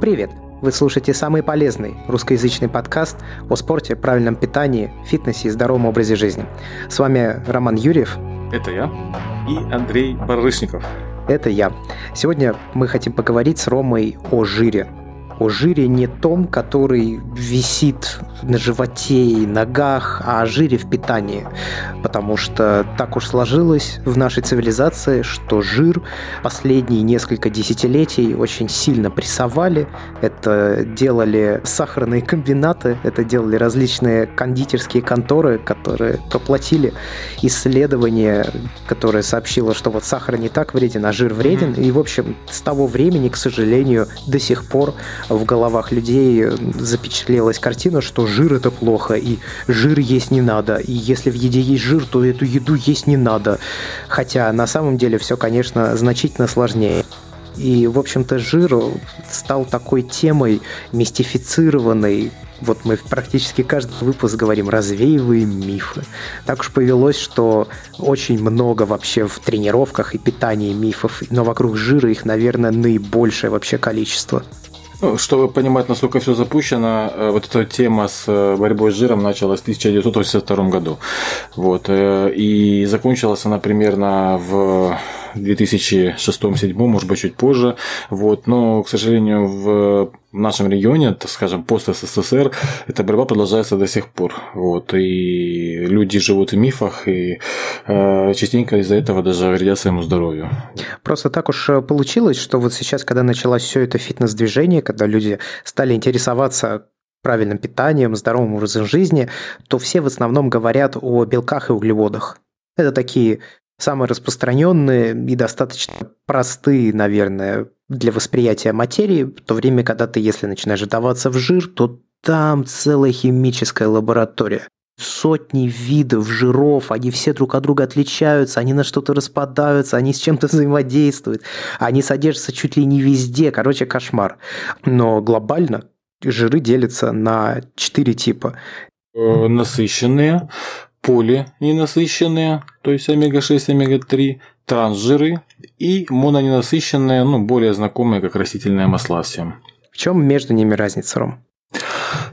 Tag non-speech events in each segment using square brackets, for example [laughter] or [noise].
Привет! Вы слушаете самый полезный русскоязычный подкаст о спорте, правильном питании, фитнесе и здоровом образе жизни. С вами Роман Юрьев. Это я. И Андрей Барышников. Это я. Сегодня мы хотим поговорить с Ромой о жире, о жире не том, который висит на животе и ногах, а о жире в питании. Потому что так уж сложилось в нашей цивилизации, что жир последние несколько десятилетий очень сильно прессовали. Это делали сахарные комбинаты, это делали различные кондитерские конторы, которые проплатили исследование, которое сообщило, что вот сахар не так вреден, а жир вреден. И, в общем, с того времени, к сожалению, до сих пор в головах людей запечатлелась картина, что жир это плохо, и жир есть не надо, и если в еде есть жир, то эту еду есть не надо. Хотя на самом деле все, конечно, значительно сложнее. И, в общем-то, жир стал такой темой мистифицированной, вот мы практически каждый выпуск говорим, развеиваем мифы. Так уж повелось, что очень много вообще в тренировках и питании мифов, но вокруг жира их, наверное, наибольшее вообще количество. Ну, чтобы понимать, насколько все запущено, э, вот эта тема с э, борьбой с жиром началась в 1982 году. Вот. Э, и закончилась она примерно в 2006-2007, может быть, чуть позже. Вот. Но, к сожалению, в нашем регионе, так скажем, пост СССР, эта борьба продолжается до сих пор. Вот. И люди живут в мифах, и э, частенько из-за этого даже вредят своему здоровью. Просто так уж получилось, что вот сейчас, когда началось все это фитнес-движение, когда люди стали интересоваться правильным питанием, здоровым образом жизни, то все в основном говорят о белках и углеводах. Это такие самые распространенные и достаточно простые, наверное, для восприятия материи, в то время, когда ты, если начинаешь вдаваться в жир, то там целая химическая лаборатория. Сотни видов жиров, они все друг от друга отличаются, они на что-то распадаются, они с чем-то взаимодействуют, они содержатся чуть ли не везде, короче, кошмар. Но глобально жиры делятся на четыре типа. Э, насыщенные, полиненасыщенные, то есть омега-6, омега-3, трансжиры и мононенасыщенные, ну, более знакомые как растительные масла всем. В чем между ними разница, Ром?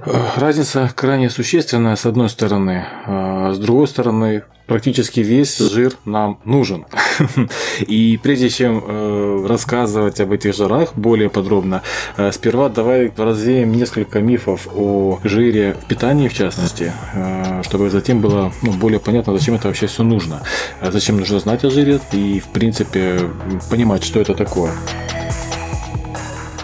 Разница крайне существенная, с одной стороны. А с другой стороны, практически весь жир нам нужен. [laughs] И прежде чем э, рассказывать об этих жирах более подробно, э, сперва давай развеем несколько мифов о жире в питании, в частности, э, чтобы затем было ну, более понятно, зачем это вообще все нужно. Зачем нужно знать о жире и, в принципе, понимать, что это такое.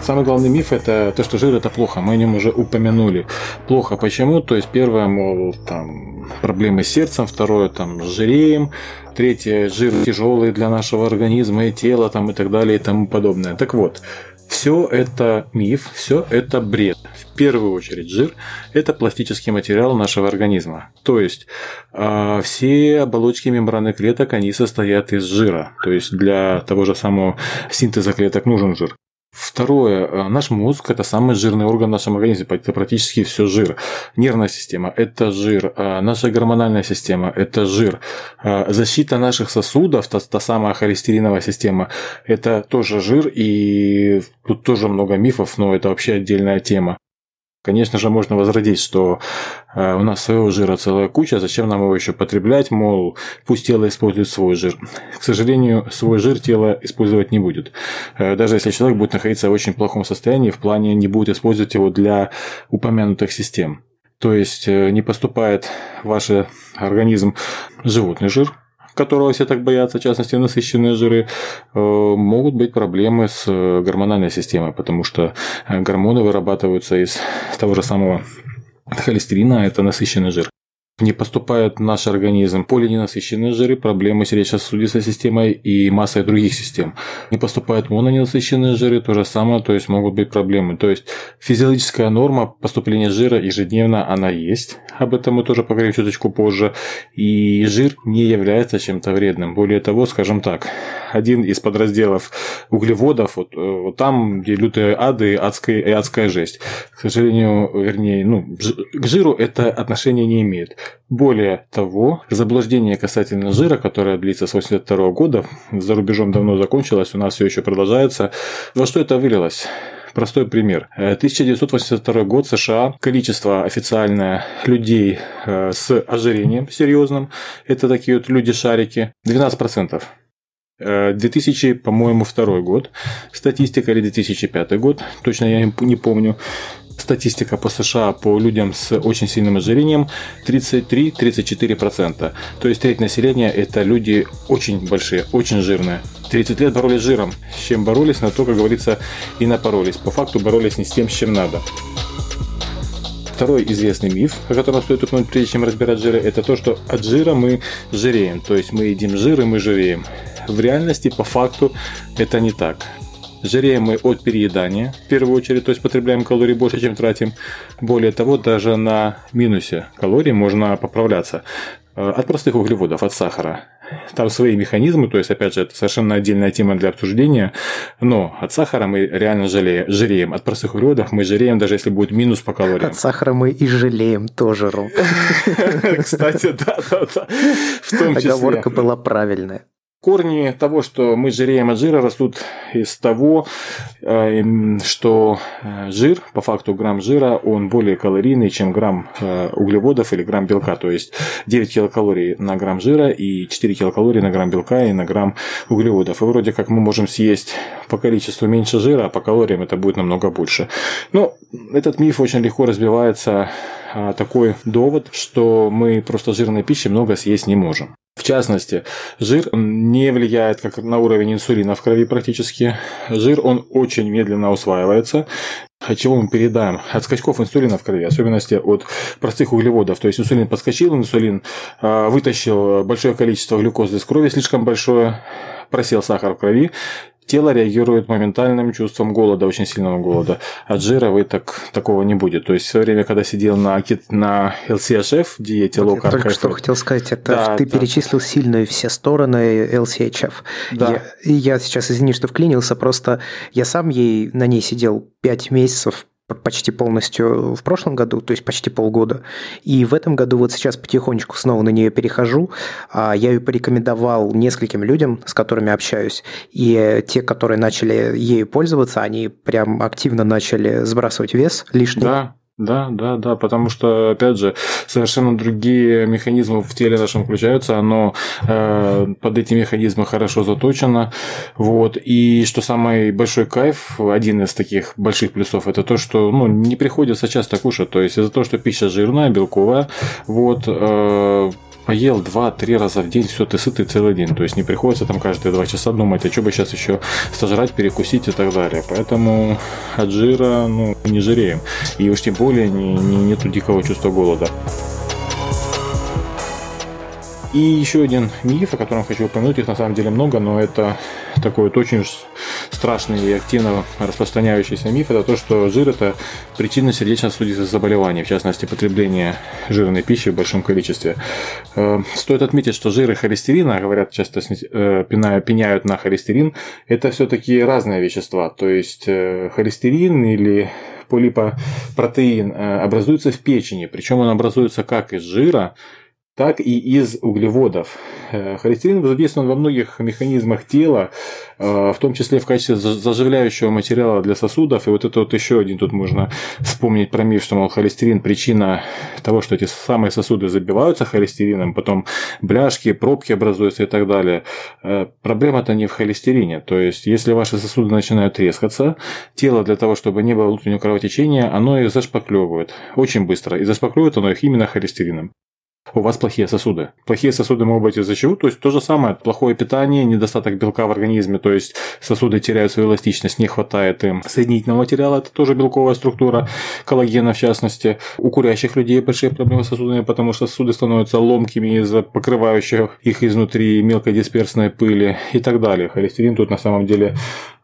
Самый главный миф это то, что жир это плохо. Мы о нем уже упомянули. Плохо почему? То есть первое, мол, там проблемы с сердцем, второе, там жиреем, третье, жир тяжелый для нашего организма и тела, там и так далее и тому подобное. Так вот, все это миф, все это бред. В первую очередь жир – это пластический материал нашего организма. То есть э, все оболочки мембраны клеток, они состоят из жира. То есть для того же самого синтеза клеток нужен жир. Второе. Э, наш мозг – это самый жирный орган в нашем организме. Это практически все жир. Нервная система – это жир. Э, наша гормональная система – это жир. Э, защита наших сосудов, та, та самая холестериновая система – это тоже жир. И тут тоже много мифов, но это вообще отдельная тема. Конечно же, можно возродить, что э, у нас своего жира целая куча, зачем нам его еще потреблять, мол, пусть тело использует свой жир. К сожалению, свой жир тело использовать не будет. Э, даже если человек будет находиться в очень плохом состоянии, в плане не будет использовать его для упомянутых систем. То есть э, не поступает в ваш организм животный жир, которого все так боятся, в частности насыщенные жиры, э, могут быть проблемы с э, гормональной системой, потому что э, гормоны вырабатываются из того же самого холестерина, это насыщенный жир не поступают в наш организм полиненасыщенные жиры, проблемы сердечно-сосудистой системой и массой других систем. Не поступают мононенасыщенные жиры, то же самое, то есть могут быть проблемы. То есть физиологическая норма поступления жира ежедневно она есть, об этом мы тоже поговорим чуточку позже, и жир не является чем-то вредным. Более того, скажем так, один из подразделов углеводов, вот, э, вот там, где лютые ады адская, и адская жесть. К сожалению, вернее, ну, к жиру это отношение не имеет. Более того, заблуждение касательно жира, которое длится с 82 года, за рубежом давно закончилось, у нас все еще продолжается. Во что это вылилось? Простой пример. 1982 э, год США. Количество официальное людей э, с ожирением серьезным. Это такие вот люди-шарики. 12%. 2000, по-моему, второй год. Статистика или 2005 год. Точно я не помню. Статистика по США по людям с очень сильным ожирением 33-34%. То есть треть населения это люди очень большие, очень жирные. 30 лет боролись с жиром. С чем боролись, на то, как говорится, и напоролись. По факту боролись не с тем, с чем надо. Второй известный миф, о котором стоит упомянуть, прежде чем разбирать жиры, это то, что от жира мы жиреем. То есть мы едим жир и мы жиреем. В реальности, по факту, это не так. Жиреем мы от переедания, в первую очередь, то есть потребляем калорий больше, чем тратим. Более того, даже на минусе калорий можно поправляться. Э, от простых углеводов, от сахара. Там свои механизмы, то есть, опять же, это совершенно отдельная тема для обсуждения. Но от сахара мы реально жалеем, жиреем. От простых углеводов мы жиреем, даже если будет минус по калориям. От сахара мы и жалеем тоже, Ром. [laughs] Кстати, да, да, да. В том числе. Оговорка была правильная. Корни того, что мы жиреем от жира, растут из того, э, что э, жир, по факту грамм жира, он более калорийный, чем грамм э, углеводов или грамм белка. То есть 9 килокалорий на грамм жира и 4 килокалории на грамм белка и на грамм углеводов. И вроде как мы можем съесть по количеству меньше жира, а по калориям это будет намного больше. Но этот миф очень легко разбивается такой довод, что мы просто жирной пищи много съесть не можем. В частности, жир не влияет как на уровень инсулина в крови практически. Жир, он очень медленно усваивается. От чего мы передаем? От скачков инсулина в крови, особенности от простых углеводов. То есть инсулин подскочил, инсулин а, вытащил большое количество глюкозы из крови, слишком большое, просел сахар в крови, тело реагирует моментальным чувством голода, очень сильного голода. От жира вы так, такого не будет. То есть, в свое время, когда сидел на, на LCHF, диете low carb Только что хотел сказать, это да, ты да. перечислил сильные все стороны LCHF. Да. Я, я сейчас, извини, что вклинился, просто я сам ей на ней сидел 5 месяцев почти полностью в прошлом году, то есть почти полгода. И в этом году вот сейчас потихонечку снова на нее перехожу. А, я ее порекомендовал нескольким людям, с которыми общаюсь. И те, которые начали ею пользоваться, они прям активно начали сбрасывать вес лишний. Да, да, да, да, потому что, опять же, совершенно другие механизмы в теле нашем включаются, оно э, под эти механизмы хорошо заточено, вот, и что самый большой кайф, один из таких больших плюсов, это то, что, ну, не приходится часто кушать, то есть из-за того, что пища жирная, белковая, вот, э, поел два-три раза в день, все, ты сытый целый день. То есть не приходится там каждые два часа думать, а что бы сейчас еще сожрать, перекусить и так далее. Поэтому от жира ну, не жиреем. И уж тем более не, не, нету дикого чувства голода. И еще один миф, о котором хочу упомянуть, их на самом деле много, но это такой вот очень страшный и активно распространяющийся миф, это то, что жир – это причина сердечно-сосудистых заболеваний, в частности, потребление жирной пищи в большом количестве. Э, стоит отметить, что жир и холестерин, а говорят часто э, пеняют на холестерин, это все-таки разные вещества. То есть э, холестерин или полипопротеин образуется в печени, причем он образуется как из жира, так и из углеводов. Э, холестерин задействован во многих механизмах тела, э, в том числе в качестве заживляющего материала для сосудов. И вот это вот еще один тут можно вспомнить про миф, что, мол, холестерин причина того, что эти самые сосуды забиваются холестерином, потом бляшки, пробки образуются и так далее. Э, проблема-то не в холестерине. То есть, если ваши сосуды начинают трескаться, тело для того, чтобы не было внутреннего кровотечения, оно их зашпаклевывает очень быстро. И зашпаклевывает оно их именно холестерином у вас плохие сосуды. Плохие сосуды могут быть из-за чего? То есть то же самое, плохое питание, недостаток белка в организме, то есть сосуды теряют свою эластичность, не хватает им соединительного материала, это тоже белковая структура, коллагена в частности. У курящих людей большие проблемы с сосудами, потому что сосуды становятся ломкими из-за покрывающих их изнутри мелкодисперсной пыли и так далее. Холестерин тут на самом деле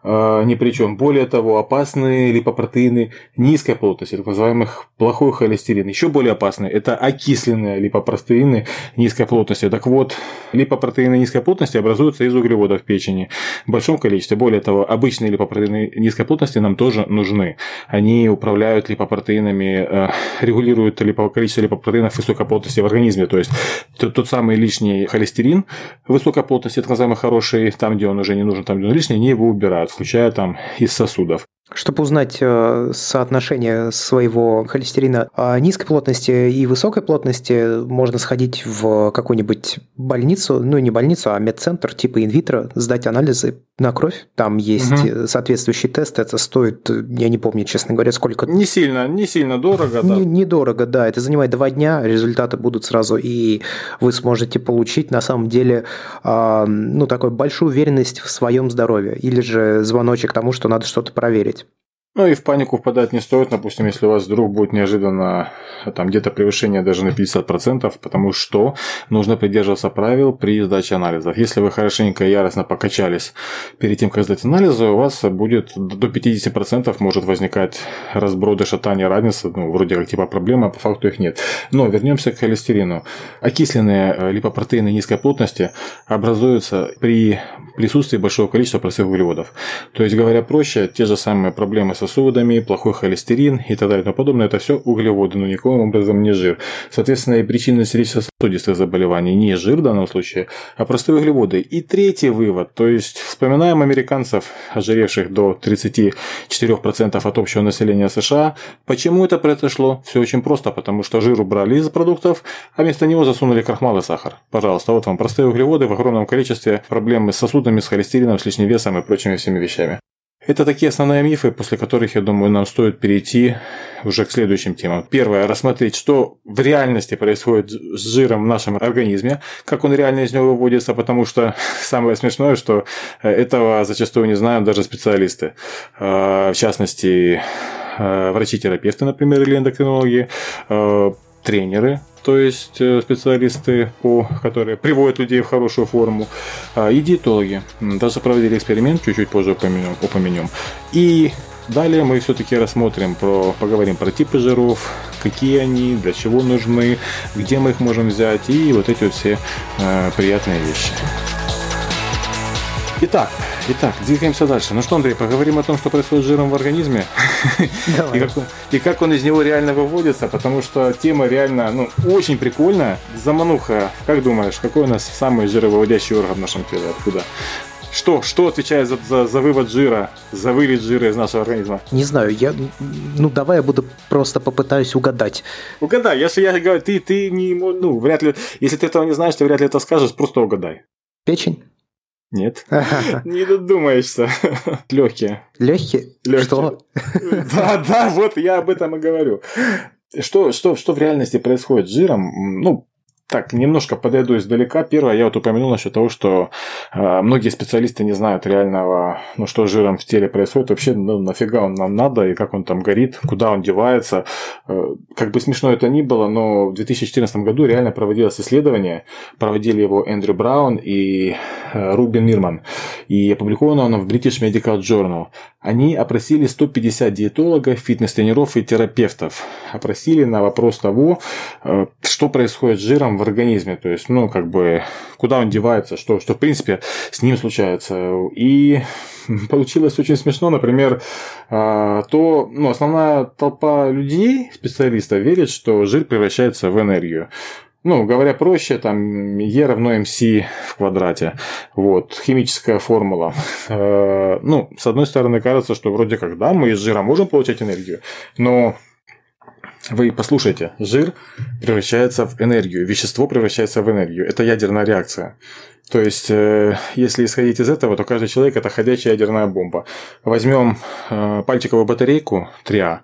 а, ни при чем. Более того, опасные липопротеины низкой плотности, так называемых плохой холестерин. Еще более опасные – это окисленные липопротеины низкой плотности. Так вот, липопротеины низкой плотности образуются из углеводов в печени в большом количестве. Более того, обычные липопротеины низкой плотности нам тоже нужны. Они управляют липопротеинами, э, регулируют количество липопротеинов высокой плотности в организме. То есть, тот самый лишний холестерин высокой плотности, так называемый хороший, там, где он уже не нужен, там, где он лишний, они его убирают включая там из сосудов. Чтобы узнать э, соотношение своего холестерина а, низкой плотности и высокой плотности, можно сходить в какую-нибудь больницу, ну не больницу, а медцентр типа инвитро, сдать анализы на кровь. Там есть угу. соответствующий тест. Это стоит, я не помню, честно говоря, сколько. Не сильно, не сильно дорого, да. Не, недорого, да. Это занимает два дня, результаты будут сразу, и вы сможете получить на самом деле э, ну такую большую уверенность в своем здоровье или же звоночек тому, что надо что-то проверить. Ну и в панику впадать не стоит, допустим, если у вас вдруг будет неожиданно там где-то превышение даже на 50%, потому что нужно придерживаться правил при сдаче анализов. Если вы хорошенько и яростно покачались перед тем, как сдать анализы, у вас будет до 50% может возникать разброды, шатания, разница, ну, вроде как типа проблемы, а по факту их нет. Но вернемся к холестерину. Окисленные э, липопротеины низкой плотности образуются при присутствии большого количества простых углеводов. То есть, говоря проще, те же самые проблемы сосудами, плохой холестерин и так далее и подобное, это все углеводы, но никаким образом не жир. Соответственно, и причина сердечно-состудистых заболеваний не жир в данном случае, а простые углеводы. И третий вывод, то есть вспоминаем американцев, ожиревших до 34% от общего населения США. Почему это произошло? Все очень просто, потому что жир убрали из продуктов, а вместо него засунули крахмал и сахар. Пожалуйста, вот вам простые углеводы в огромном количестве, проблемы с сосудами, с холестерином, с лишним весом и прочими всеми вещами. Это такие основные мифы, после которых, я думаю, нам стоит перейти уже к следующим темам. Первое, рассмотреть, что в реальности происходит с жиром в нашем организме, как он реально из него выводится, потому что [laughs] самое смешное, что этого зачастую не знают даже специалисты. Э, в частности, э, врачи-терапевты, например, или эндокринологи, тренеры, то есть э, специалисты, по, которые приводят людей в хорошую форму, а, и диетологи. Даже проводили эксперимент, чуть-чуть позже упомянем. упомянем. И далее мы все-таки рассмотрим, про, поговорим про типы жиров, какие они, для чего нужны, где мы их можем взять и вот эти вот все э, приятные вещи. Итак, итак, двигаемся дальше. Ну что, Андрей, поговорим о том, что происходит с жиром в организме. [laughs] Давай. И, как он, и как он из него реально выводится, потому что тема реально ну, очень прикольная. Замануха, как думаешь, какой у нас самый жировыводящий орган в нашем теле? Откуда? Что, что отвечает за, за, за вывод жира, за вылет жира из нашего организма? Не знаю, я, ну давай я буду просто попытаюсь угадать. Угадай, если я говорю, ты, ты не, ну вряд ли, если ты этого не знаешь, ты вряд ли это скажешь, просто угадай. Печень? Нет. [laughs] Не додумаешься. Легкие. Легкие? Что? [laughs] Да, да, вот я об этом и говорю. Что, что, что в реальности происходит с жиром? Ну, так, немножко подойду издалека. Первое, я вот упомянул насчет того, что э, многие специалисты не знают реального, ну, что с жиром в теле происходит. Вообще, ну, нафига он нам надо, и как он там горит, куда он девается. Э, как бы смешно это ни было, но в 2014 году реально проводилось исследование. Проводили его Эндрю Браун и э, Рубин Мирман. И опубликовано оно в British Medical Journal. Они опросили 150 диетологов, фитнес-тренеров и терапевтов. Опросили на вопрос того, э, что происходит с жиром в организме, то есть, ну, как бы, куда он девается, что, что в принципе с ним случается. И [laughs] получилось очень смешно, например, а, то ну, основная толпа людей, специалистов, верит, что жир превращается в энергию. Ну, говоря проще, там E равно mc в квадрате. Вот, химическая формула. Э, [laughs] ну, с одной стороны, кажется, что вроде как, да, мы из жира можем получать энергию, но вы послушайте, жир превращается в энергию, вещество превращается в энергию. Это ядерная реакция. То есть, э, если исходить из этого, то каждый человек это ходячая ядерная бомба. Возьмем э, пальчиковую батарейку 3А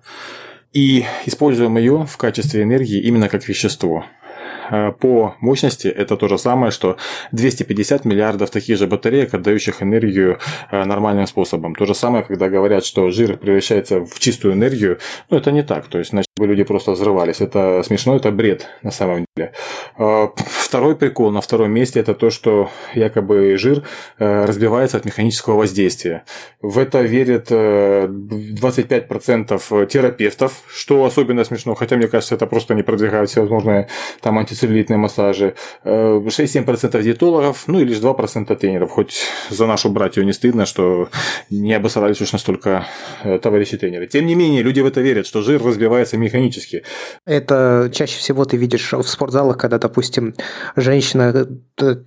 и используем ее в качестве энергии именно как вещество. Э, по мощности это то же самое, что 250 миллиардов таких же батареек, отдающих энергию э, нормальным способом. То же самое, когда говорят, что жир превращается в чистую энергию, ну это не так. То есть, значит, люди просто взрывались. Это смешно, это бред на самом деле. Э, второй прикол на втором месте это то, что якобы жир разбивается от механического воздействия. В это верят 25% терапевтов, что особенно смешно, хотя мне кажется, это просто не продвигают всевозможные там анти антицеллюлитные массажи, 6-7% диетологов, ну и лишь 2% тренеров. Хоть за нашу братью не стыдно, что не обосрались уж настолько товарищи тренеры. Тем не менее, люди в это верят, что жир разбивается механически. Это чаще всего ты видишь в спортзалах, когда, допустим, женщина,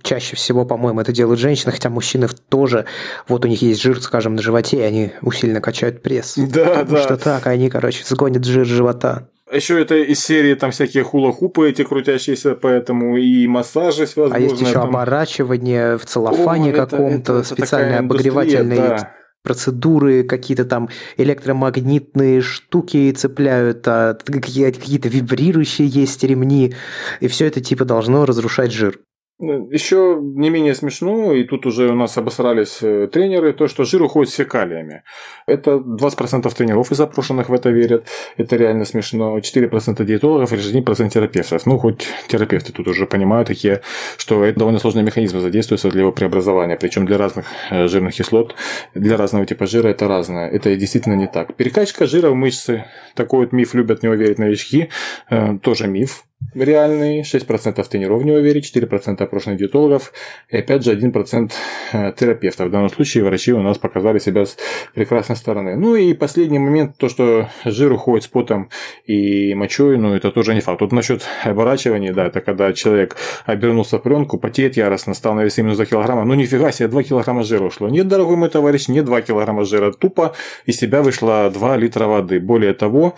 чаще всего, по-моему, это делают женщины, хотя мужчины тоже, вот у них есть жир, скажем, на животе, и они усиленно качают пресс. Да, Потому да. что так, они, короче, сгонят жир живота. Еще это из серии там всякие хула-хупы эти крутящиеся, поэтому и массажи всевозможные. А есть еще там... оборачивание в целлофане каком-то, специальные обогревательные да. процедуры, какие-то там электромагнитные штуки цепляют, а какие- какие-то вибрирующие есть ремни, и все это типа должно разрушать жир. Еще не менее смешно, и тут уже у нас обосрались э, тренеры, то, что жир уходит с фекалиями. Это 20% тренеров из запрошенных в это верят. Это реально смешно. 4% диетологов лишь 1% терапевтов. Ну, хоть терапевты тут уже понимают такие, что это довольно сложный механизм задействуется для его преобразования. Причем для разных э, жирных кислот, для разного типа жира это разное. Это действительно не так. Перекачка жира в мышцы. Такой вот миф любят в него верить новички. Э, Тоже миф реальный, 6% тренеров в него верить, 4% опрошенных диетологов и опять же 1% э, терапевтов. В данном случае врачи у нас показали себя с прекрасной стороны. Ну и последний момент, то, что жир уходит с потом и мочой, ну это тоже не факт. Тут насчет оборачивания, да, это когда человек обернулся в пленку, потеет яростно, стал на весе минус 2 килограмма, ну нифига себе, 2 килограмма жира ушло. Нет, дорогой мой товарищ, не 2 килограмма жира, тупо из себя вышло 2 литра воды. Более того,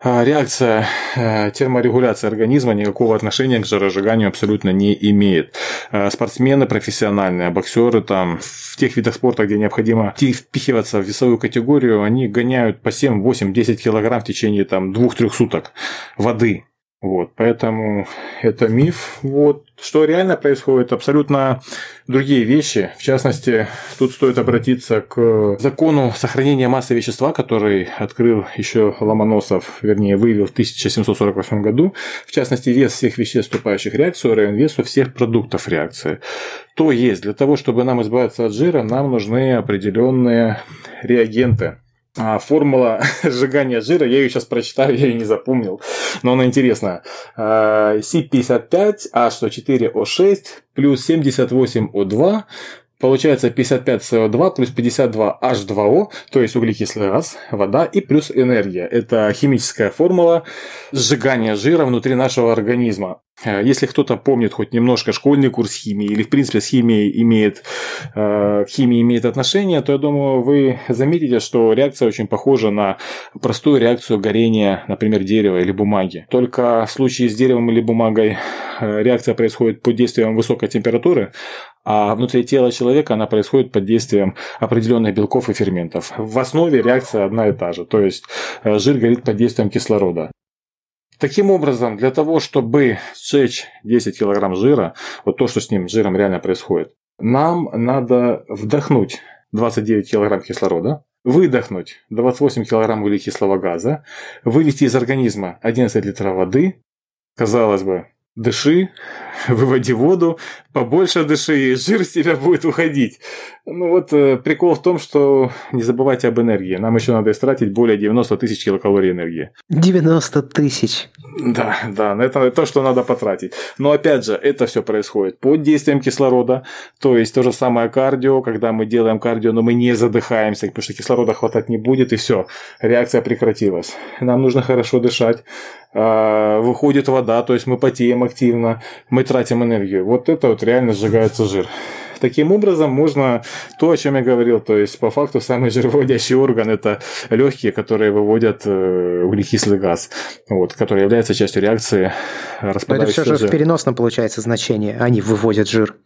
Реакция э, терморегуляции организма никакого отношения к жиросжиганию абсолютно не имеет. Э, Спортсмены профессиональные, боксеры там в тех видах спорта, где необходимо впихиваться в весовую категорию, они гоняют по 7, 8, 10 килограмм в течение там 2-3 суток воды. Вот, поэтому это миф. Вот, что реально происходит, абсолютно другие вещи. В частности, тут стоит обратиться к закону сохранения массы вещества, который открыл еще Ломоносов, вернее, выявил в 1748 году. В частности, вес всех веществ, вступающих в реакцию, равен весу всех продуктов реакции. То есть, для того, чтобы нам избавиться от жира, нам нужны определенные реагенты. А, формула [laughs] сжигания жира, я ее сейчас прочитаю, я ее не запомнил, но она интересная. А, C55H104O6 плюс 78O2 Получается 55 СО2 плюс 52 H2O, то есть углекислый газ, вода и плюс энергия. Это химическая формула сжигания жира внутри нашего организма. Э, Если кто-то помнит хоть немножко школьный курс химии или в принципе с химией имеет, э, к химии имеет отношение, то я думаю, вы заметите, что реакция очень похожа на простую реакцию горения, например, дерева или бумаги. Только в случае с деревом или бумагой э, реакция происходит под действием высокой температуры, а внутри тела человека она происходит под действием определенных белков и ферментов. В основе реакция одна и та же, то есть жир горит под действием кислорода. Таким образом, для того, чтобы сжечь 10 кг жира, вот то, что с ним жиром реально происходит, нам надо вдохнуть 29 кг кислорода, выдохнуть 28 кг углекислого газа, вывести из организма 11 литров воды, казалось бы, дыши, [laughs] выводи воду, побольше дыши, и жир с тебя будет уходить. Ну вот э, прикол в том, что не забывайте об энергии. Нам еще надо истратить более 90 тысяч килокалорий энергии. 90 тысяч. Да, да, это то, что надо потратить. Но опять же, это все происходит под действием кислорода. То есть то же самое кардио, когда мы делаем кардио, но мы не задыхаемся, потому что кислорода хватать не будет, и все, реакция прекратилась. Нам нужно хорошо дышать. А, Выходит вода, то есть мы потеем активно, мы тратим энергию. Вот это вот реально сжигается жир. Таким образом, можно то, о чем я говорил, то есть по факту самый [laughs] жировыводящий орган это легкие, которые выводят э, углекислый газ, вот, который является частью реакции Но это распадающегося все же в переносном получается значение. Они выводят жир.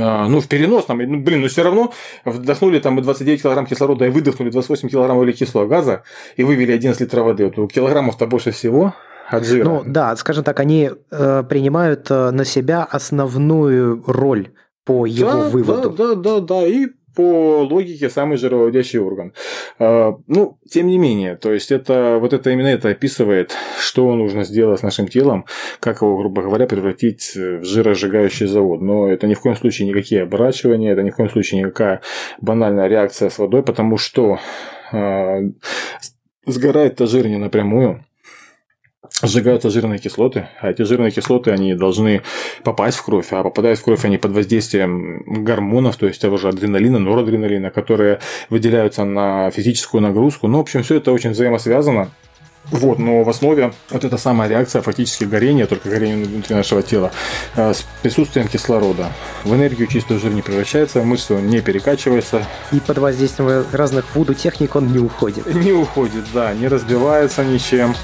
А, ну, в переносном, ну, блин, но все равно вдохнули там мы 29 килограмм кислорода и выдохнули 28 килограмм углекислого газа и вывели 11 литров воды. Вот у килограммов-то больше всего от жира. Ну да, скажем так, они э, принимают э, на себя основную роль по его да, выводу. Да, да, да, да, и по логике самый жировыводящий орган. А, Ну, тем не менее, то есть это вот это именно это описывает, что нужно сделать с нашим телом, как его, грубо говоря, превратить в жиросжигающий завод. Но это ни в коем случае никакие оборачивания, это ни в коем случае никакая банальная реакция с водой, потому что сгорает-то жир не напрямую, сжигаются жирные кислоты, а эти жирные кислоты, они должны попасть в кровь, а попадая в кровь они под воздействием гормонов, то есть того же адреналина, норадреналина, которые выделяются на физическую нагрузку. Ну, в общем, все это очень взаимосвязано. Вот, но в основе вот эта самая реакция фактически горения, только горение внутри нашего тела, э, с присутствием кислорода. В энергию чистый жир не превращается, в мышцу не перекачивается. И под воздействием разных вуду техник он не уходит. Не уходит, да, не разбивается ничем.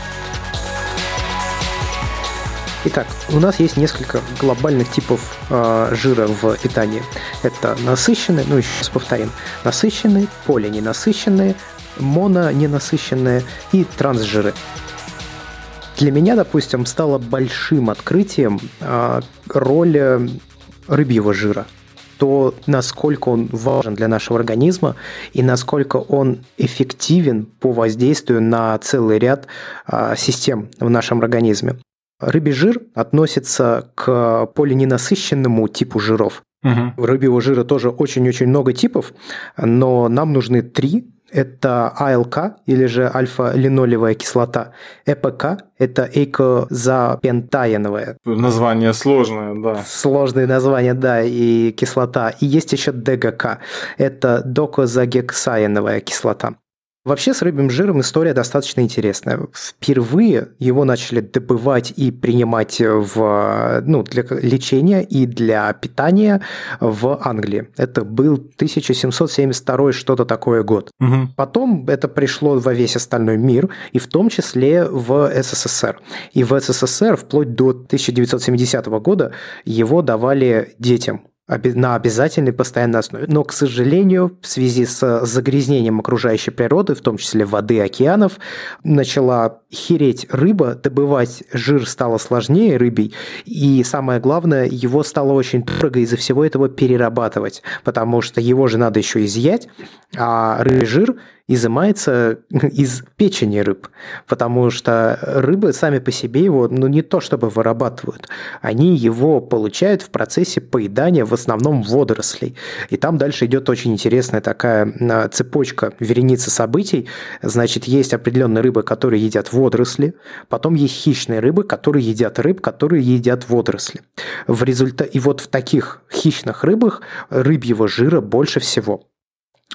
Итак, у нас есть несколько глобальных типов э, жира в питании. Это насыщенные, ну еще раз повторим, насыщенные, полиненасыщенные, мононенасыщенные и трансжиры. Для меня, допустим, стало большим открытием э, роль рыбьего жира то насколько он важен для нашего организма и насколько он эффективен по воздействию на целый ряд а, систем в нашем организме. Рыбий жир относится к полиненасыщенному типу жиров. Угу. Рыбьего жира тоже очень-очень много типов, но нам нужны три. Это АЛК, или же альфа-линолевая кислота. ЭПК – это эйкозапентаиновая. Название сложное, да. Сложное название, да, и кислота. И есть еще ДГК – это докозагексаиновая кислота. Вообще с рыбьим жиром история достаточно интересная. Впервые его начали добывать и принимать в, ну, для лечения и для питания в Англии. Это был 1772 что-то такое год. Угу. Потом это пришло во весь остальной мир, и в том числе в СССР. И в СССР вплоть до 1970 года его давали детям на обязательной постоянной основе. Но, к сожалению, в связи с загрязнением окружающей природы, в том числе воды, океанов, начала хереть рыба, добывать жир стало сложнее рыбий, и самое главное, его стало очень дорого из-за всего этого перерабатывать, потому что его же надо еще изъять, а рыбий жир изымается [laughs] из печени рыб, потому что рыбы сами по себе его ну, не то чтобы вырабатывают, они его получают в процессе поедания в основном водорослей. И там дальше идет очень интересная такая а, цепочка, вереница событий. Значит, есть определенные рыбы, которые едят водоросли, потом есть хищные рыбы, которые едят рыб, которые едят водоросли. В результате, и вот в таких хищных рыбах рыбьего жира больше всего.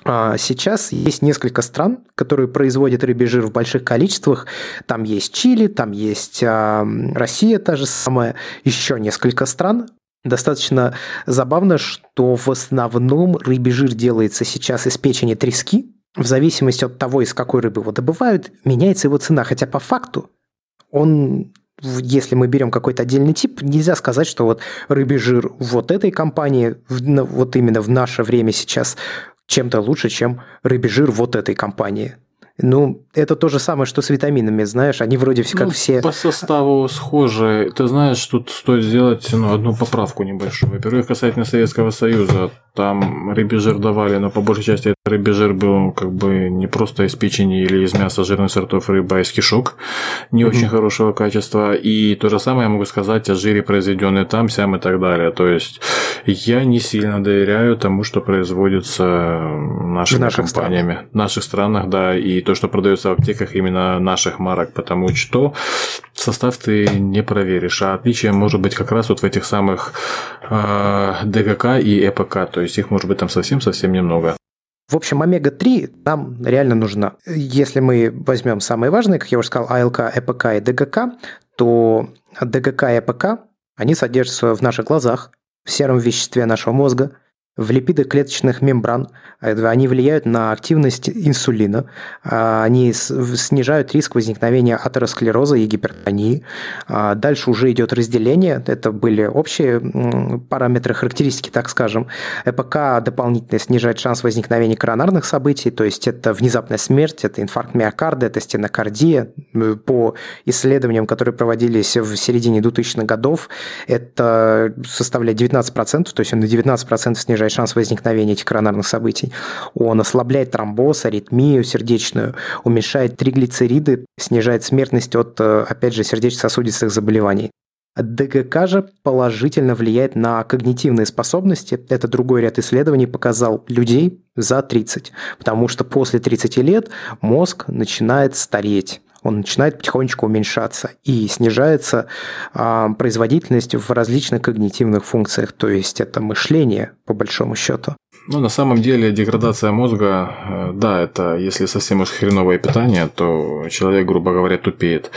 А, сейчас есть несколько стран, которые производят рыбий жир в больших количествах. Там есть Чили, там есть а, Россия та же самая, еще несколько стран. Достаточно забавно, что в основном рыбий жир делается сейчас из печени трески. В зависимости от того, из какой рыбы его добывают, меняется его цена. Хотя по факту он если мы берем какой-то отдельный тип, нельзя сказать, что вот рыбий жир вот этой компании, вот именно в наше время сейчас чем-то лучше, чем рыбий жир вот этой компании. Ну, это то же самое, что с витаминами, знаешь, они вроде все как ну, все... По составу схожи. Ты знаешь, тут стоит сделать ну, одну поправку небольшую. Во-первых, касательно Советского Союза, там рыбий жир давали, но по большей части этот рыбий жир был как бы не просто из печени или из мяса жирных сортов рыбы, а из кишок не mm-hmm. очень хорошего качества. И то же самое я могу сказать о жире, произведенной там, сям и так далее. То есть я не сильно доверяю тому, что производится нашими в наших компаниями. Странах. В наших странах, да, и то, что продается в аптеках именно наших марок, потому что состав ты не проверишь, а отличие может быть как раз вот в этих самых ДГК и ЭПК, то есть их может быть там совсем-совсем немного. В общем, омега-3 нам реально нужна. Если мы возьмем самые важные, как я уже сказал, АЛК, ЭПК и ДГК, то ДГК и ЭПК, они содержатся в наших глазах, в сером веществе нашего мозга – в липиды клеточных мембран. Они влияют на активность инсулина, а, они снижают риск возникновения атеросклероза и гипертонии. А, дальше уже идет разделение, это были общие параметры, характеристики, так скажем. ЭПК дополнительно снижает шанс возникновения коронарных событий, то есть это внезапная смерть, это инфаркт миокарда, это стенокардия. По исследованиям, которые проводились в середине 2000-х годов, это составляет 19%, то есть он на 19% снижает снижает шанс возникновения этих коронарных событий. Он ослабляет тромбоз, аритмию сердечную, уменьшает триглицериды, снижает смертность от, э, опять же, сердечно-сосудистых заболеваний. ДГК же положительно влияет на когнитивные способности. Это другой ряд исследований показал людей за 30, потому что после 30 лет мозг начинает стареть он начинает потихонечку уменьшаться и снижается а, производительность в различных когнитивных функциях, то есть это мышление, по большому счету. Ну, на самом деле, деградация мозга, э, да, это если совсем уж хреновое питание, то человек, грубо говоря, тупеет.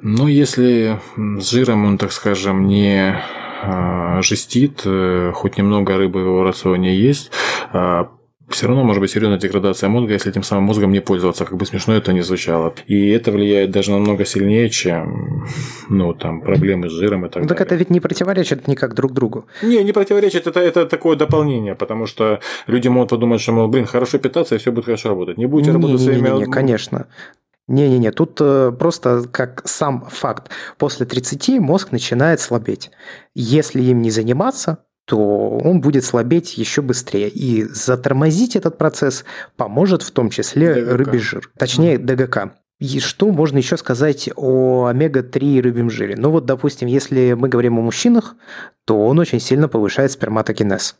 Но если с жиром он, так скажем, не а, жестит, э, хоть немного рыбы в его рационе есть, а, все равно может быть серьезная деградация мозга, если этим самым мозгом не пользоваться, как бы смешно это ни звучало. И это влияет даже намного сильнее, чем ну, там, проблемы с жиром и так ну, далее. Так это ведь не противоречит никак друг другу. Не, не противоречит, это, это такое дополнение, потому что люди могут подумать, что, мол, блин, хорошо питаться, и все будет хорошо работать. Не будете не, работать не, своими... Не, не, конечно. Не-не-не, тут э, просто как сам факт. После 30 мозг начинает слабеть. Если им не заниматься, то он будет слабеть еще быстрее. И затормозить этот процесс поможет в том числе ДГК. рыбий жир. Точнее, ДГК. И что можно еще сказать о омега-3 рыбьем жире? Ну вот, допустим, если мы говорим о мужчинах, то он очень сильно повышает сперматогенез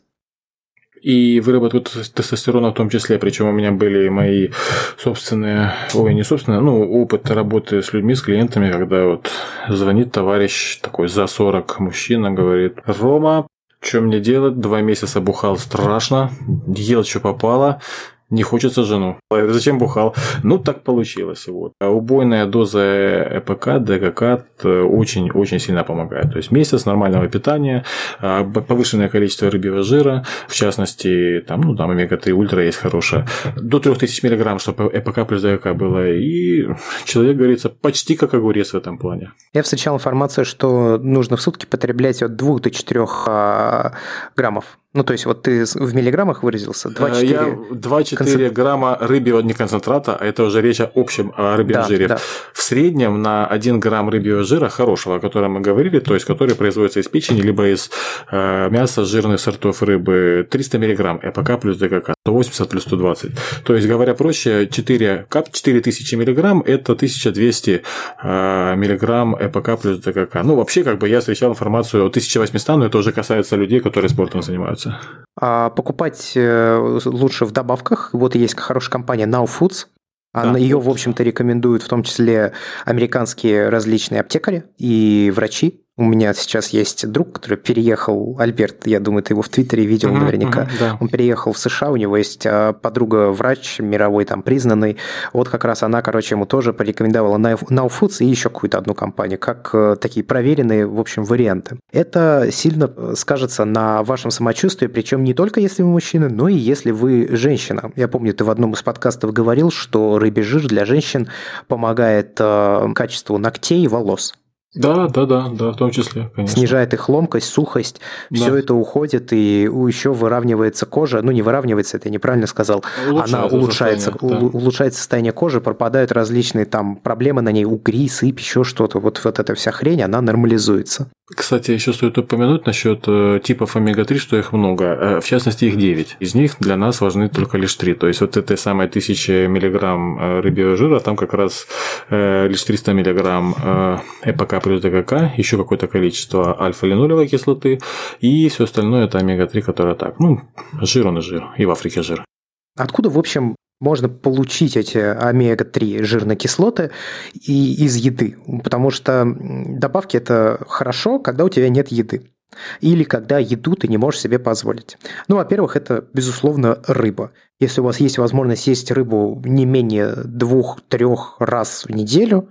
и выработку тестостерона в том числе. Причем у меня были мои собственные, ой, не собственные, ну, опыт работы с людьми, с клиентами, когда вот звонит товарищ такой за 40 мужчина, говорит, Рома, что мне делать? Два месяца бухал страшно, ел, что попало, не хочется жену. Зачем бухал? Ну, так получилось. Вот. А убойная доза ЭПК, ДГК очень-очень сильно помогает. То есть месяц нормального питания, а, повышенное количество рыбьего жира, в частности, там, ну, там омега-3 ультра есть хорошая, до 3000 мг, чтобы ЭПК плюс ДГК было. И человек, говорится, почти как огурец в этом плане. Я встречал информацию, что нужно в сутки потреблять от 2 до 4 а, граммов ну, то есть, вот ты в миллиграммах выразился? 2-4... Э, я 2-4 концент... грамма рыбьего не концентрата, а это уже речь о общем о рыбьем да, жире. Да. В среднем на 1 грамм рыбьего жира, хорошего, о котором мы говорили, то есть, который производится из печени, либо из э, мяса жирных сортов рыбы, 300 миллиграмм ЭПК плюс ДКК, 180 плюс 120. То есть, говоря проще, 4 кап, 4000 миллиграмм – это 1200 э, миллиграмм ЭПК плюс ДКК. Ну, вообще, как бы я встречал информацию о 1800, но это уже касается людей, которые спортом занимаются продается? А покупать э, лучше в добавках. Вот есть хорошая компания Now Foods. Да, Ее, в общем-то, рекомендуют в том числе американские различные аптекари и врачи. У меня сейчас есть друг, который переехал, Альберт, я думаю, ты его в Твиттере видел uh-huh, наверняка. Uh-huh, да. Он переехал в США, у него есть а, подруга-врач мировой, там, признанный. Вот как раз она, короче, ему тоже порекомендовала Now Foods и еще какую-то одну компанию, как э, такие проверенные, в общем, варианты. Это сильно э, скажется на вашем самочувствии, причем не только если вы мужчина, но и если вы женщина. Я помню, ты в одном из подкастов говорил, что рыбий жир для женщин помогает э, качеству ногтей и волос. Да, да, да, да, в том числе, конечно. Снижает их ломкость, сухость, да. все это уходит, и еще выравнивается кожа. Ну, не выравнивается, это я неправильно сказал. Улучшается Она улучшается, да. улучшается состояние кожи, пропадают различные там проблемы на ней, угри, сыпь, еще что-то. Вот, вот эта вся хрень, она нормализуется. Кстати, еще стоит упомянуть насчет э, типов омега-3, что их много. Э, в частности, их 9. Из них для нас важны только лишь 3. То есть, вот этой самой 1000 миллиграмм э, рыбьего жира, там как раз лишь 300 миллиграмм ЭПК плюс ДКК, еще какое-то количество альфа-линолевой кислоты, и все остальное это омега-3, которая так, ну, жир он и жир, и в Африке жир. Откуда, в общем, можно получить эти омега-3 жирные кислоты и из еды, потому что добавки это хорошо, когда у тебя нет еды. Или когда еду ты не можешь себе позволить. Ну, во-первых, это, безусловно, рыба. Если у вас есть возможность есть рыбу не менее двух-трех раз в неделю,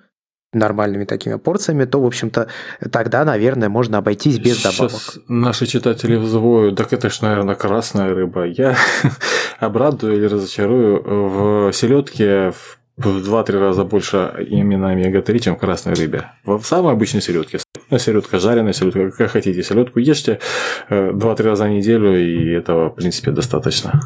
нормальными такими порциями, то, в общем-то, тогда, наверное, можно обойтись без добавок. Сейчас наши читатели взвоют, так это ж, наверное, красная рыба. Я [laughs] обрадую или разочарую в селедке в 2-3 раза больше именно омега-3, чем в красной рыбе. В самой обычной селедке. Селедка жареная, селедка, как хотите, селедку ешьте 2-3 э, раза в неделю, и этого, в принципе, достаточно.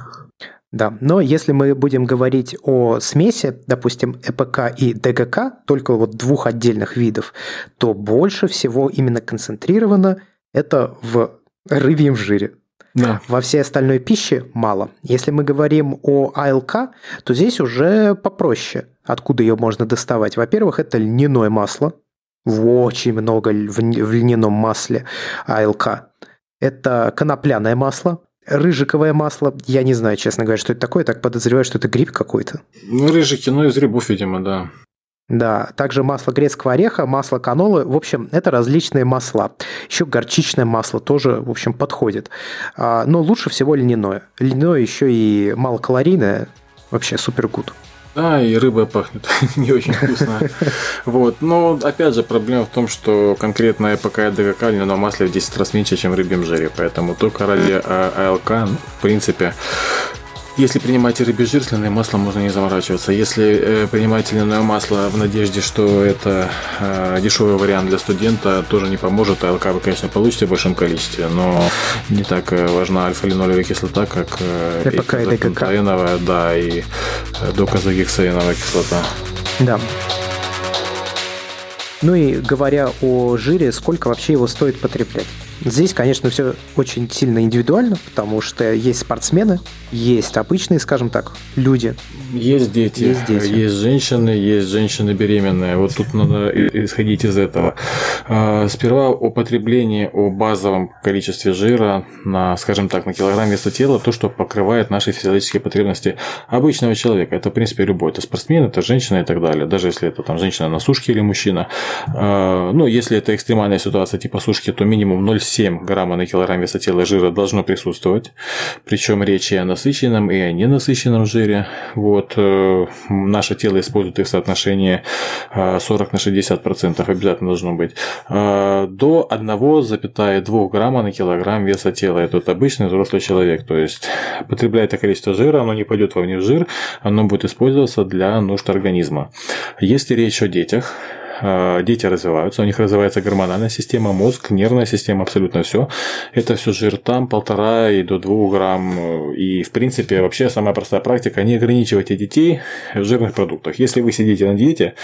Да, но если мы будем говорить о смеси, допустим, ЭПК и ДГК, только вот двух отдельных видов, то больше всего именно концентрировано это в рыбьем жире. Да. Во всей остальной пище мало. Если мы говорим о АЛК, то здесь уже попроще. Откуда ее можно доставать? Во-первых, это льняное масло. Очень много в льняном масле АЛК. Это конопляное масло, рыжиковое масло. Я не знаю, честно говоря, что это такое. так подозреваю, что это гриб какой-то. Ну, рыжики, ну, из грибов, видимо, да. Да, также масло грецкого ореха, масло канолы. В общем, это различные масла. Еще горчичное масло тоже, в общем, подходит. А, но лучше всего льняное. Льняное еще и малокалорийное. Вообще супер гуд. Да, и рыба пахнет [laughs] не очень вкусно. [laughs] Вот. Но, опять же, проблема в том, что конкретно и ДКК льняного масла в 10 раз меньше, чем в рыбьем жире. Поэтому только ради АЛК, в принципе, если принимаете рыбий жир, с льняным маслом можно не заморачиваться. Если э, принимаете льняное масло в надежде, что это э, дешевый вариант для студента, тоже не поможет. АЛК вы, конечно, получите в большом количестве, но не так э, важна альфа-линолевая кислота, как э, да, и э, доказогексаиновая кислота. Да. Ну и говоря о жире, сколько вообще его стоит потреблять? Здесь, конечно, все очень сильно индивидуально, потому что есть спортсмены, есть обычные, скажем так, люди. Есть дети, есть, дети. есть женщины, есть женщины беременные. Вот тут надо исходить из этого. А, сперва о потреблении, о базовом количестве жира на, скажем так, на килограмм веса тела, то, что покрывает наши физиологические потребности обычного человека. Это, в принципе, любой. Это спортсмен, это женщина и так далее. Даже если это там женщина на сушке или мужчина. А, ну, если это экстремальная ситуация типа сушки, то минимум 0,7 грамма на килограмм веса тела жира должно присутствовать. Причем речь и о насыщенном, и о ненасыщенном жире. Вот. Э, наше тело использует их соотношение 40 на 60 процентов обязательно должно быть. Э, до 1,2 грамма на килограмм веса тела. Это обычный взрослый человек. То есть, потребляя это количество жира, оно не пойдет вовне в жир, оно будет использоваться для нужд организма. Если речь о детях, Э, дети развиваются, у них развивается гормональная система, мозг, нервная система, абсолютно все. Это все жир там, полтора и до двух грамм. И, в принципе, вообще самая простая практика – не ограничивайте детей в жирных продуктах. Если вы сидите на диете,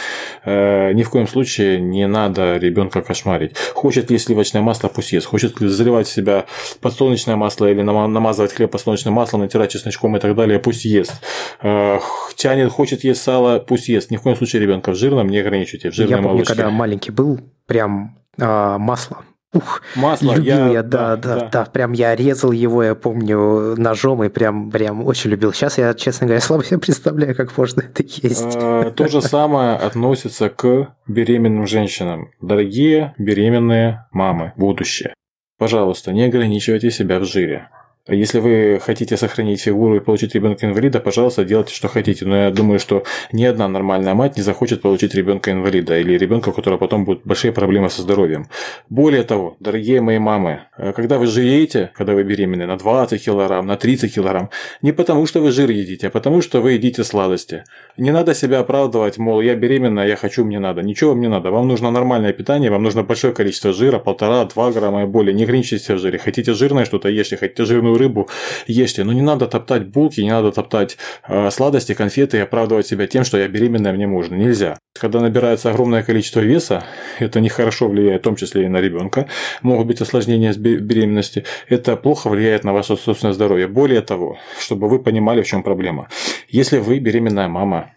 э, ни в коем случае не надо ребенка кошмарить. Хочет ли сливочное масло, пусть ест. Хочет ли заливать в себя подсолнечное масло или намазывать хлеб подсолнечным маслом, натирать чесночком и так далее, пусть ест. Э, тянет, хочет есть сало, пусть ест. Ни в коем случае ребенка в жирном не ограничивайте. В жирном помню, когда маленький был, прям а, масло. Ух, масло, любил я, я да, да, да, да, прям я резал его, я помню, ножом и прям, прям очень любил. Сейчас я, честно говоря, [laughs] слабо себе представляю, как можно это есть. А, то же самое относится к беременным женщинам. Дорогие беременные мамы, будущее. Пожалуйста, не ограничивайте себя в жире. Если вы хотите сохранить фигуру и получить ребенка инвалида, пожалуйста, делайте, что хотите. Но я думаю, что ни одна нормальная мать не захочет получить ребенка инвалида или ребенка, у которого потом будут большие проблемы со здоровьем. Более того, дорогие мои мамы, э, когда вы жиреете, когда вы беременны на 20 килограмм, на 30 килограмм, не потому что вы жир едите, а потому что вы едите сладости. Не надо себя оправдывать, мол, я беременна, я хочу, мне надо. Ничего вам не надо. Вам нужно нормальное питание, вам нужно большое количество жира, полтора-два грамма и более. Не ограничивайтесь в жире. Хотите жирное что-то, ешьте. Хотите жирную вареную рыбу ешьте. Но не надо топтать булки, не надо топтать э, сладости, конфеты и оправдывать себя тем, что я беременная, мне можно. Нельзя. Когда набирается огромное количество веса, это нехорошо влияет, в том числе и на ребенка. Могут быть осложнения с беременности. Это плохо влияет на ваше собственное здоровье. Более того, чтобы вы понимали, в чем проблема. Если вы беременная мама,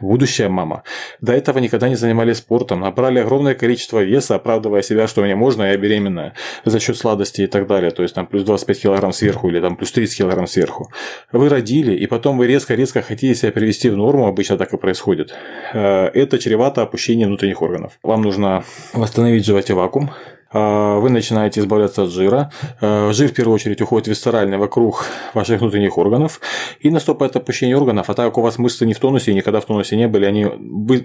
будущая мама. До этого никогда не занимались спортом, набрали огромное количество веса, оправдывая себя, что мне можно, я беременная, за счет сладости и так далее. То есть там плюс 25 килограмм сверху или там плюс 30 килограмм сверху. Вы родили, и потом вы резко-резко хотите себя привести в норму, обычно так и происходит. Э, это чревато опущением внутренних органов. Вам нужно восстановить животе вакуум, вы начинаете избавляться от жира. А, жир, в первую очередь, уходит висцерально вокруг ваших внутренних органов, и наступает опущение органов. А так как у вас мышцы не в тонусе, и никогда в тонусе не были, они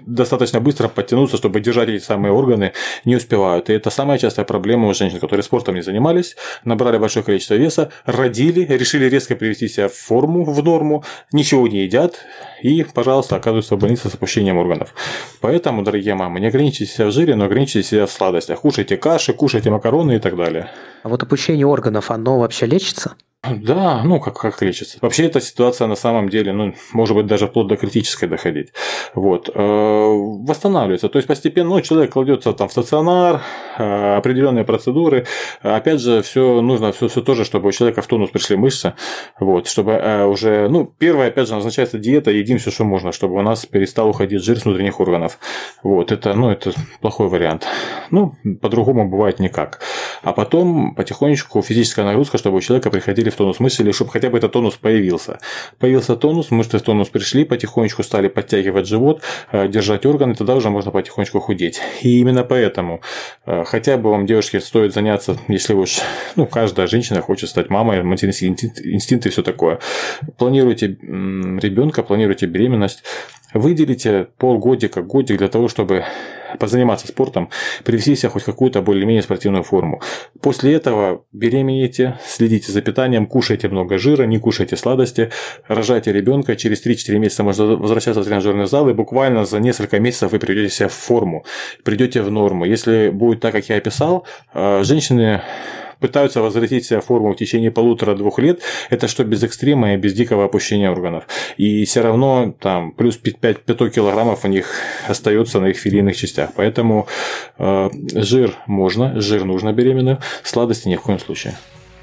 достаточно быстро подтянутся, чтобы держать эти самые органы, не успевают. И это самая частая проблема у женщин, которые спортом не занимались, набрали большое количество веса, родили, решили резко привести себя в форму, в норму, ничего не едят, и, пожалуйста, оказываются в больнице с опущением органов. Поэтому, дорогие мамы, не ограничивайте себя в жире, но ограничивайте себя в сладостях. Кушайте каши, кушайте макароны и так далее. А вот опущение органов, оно вообще лечится? Да, ну как, как лечится. Вообще эта ситуация на самом деле, ну, может быть, даже вплоть до критической доходить. Вот. Э, восстанавливается. То есть постепенно ну, человек кладется там в стационар, э, определенные процедуры. Опять же, все нужно все, все тоже, чтобы у человека в тонус пришли мышцы. Вот, чтобы э, уже, ну, первое, опять же, назначается диета, едим все, что можно, чтобы у нас перестал уходить жир с внутренних органов. Вот, это, ну, это плохой вариант. Ну, по-другому бывает никак. А потом потихонечку физическая нагрузка, чтобы у человека приходили в тонус мышцы, или чтобы хотя бы этот тонус появился. Появился тонус, мышцы в тонус пришли, потихонечку стали подтягивать живот, э, держать органы, тогда уже можно потихонечку худеть. И именно поэтому э, хотя бы вам, девушки, стоит заняться, если уж, ну, каждая женщина хочет стать мамой, материнский инстинкт и все такое. Планируйте ребенка, планируйте беременность, выделите полгодика, годик для того, чтобы позаниматься спортом, привести себя хоть какую-то более-менее спортивную форму. После этого беременеете, следите за питанием, кушайте много жира, не кушайте сладости, рожайте ребенка, через 3-4 месяца можно возвращаться в тренажерный зал, и буквально за несколько месяцев вы придете себя в форму, придете в норму. Если будет так, как я описал, э, женщины пытаются возвратить себя в форму в течение полутора-двух лет, это что без экстрима и без дикого опущения органов. И все равно там плюс 5 5 килограммов у них остается на их филийных частях. Поэтому э, жир можно, жир нужно беременным, сладости ни в коем случае.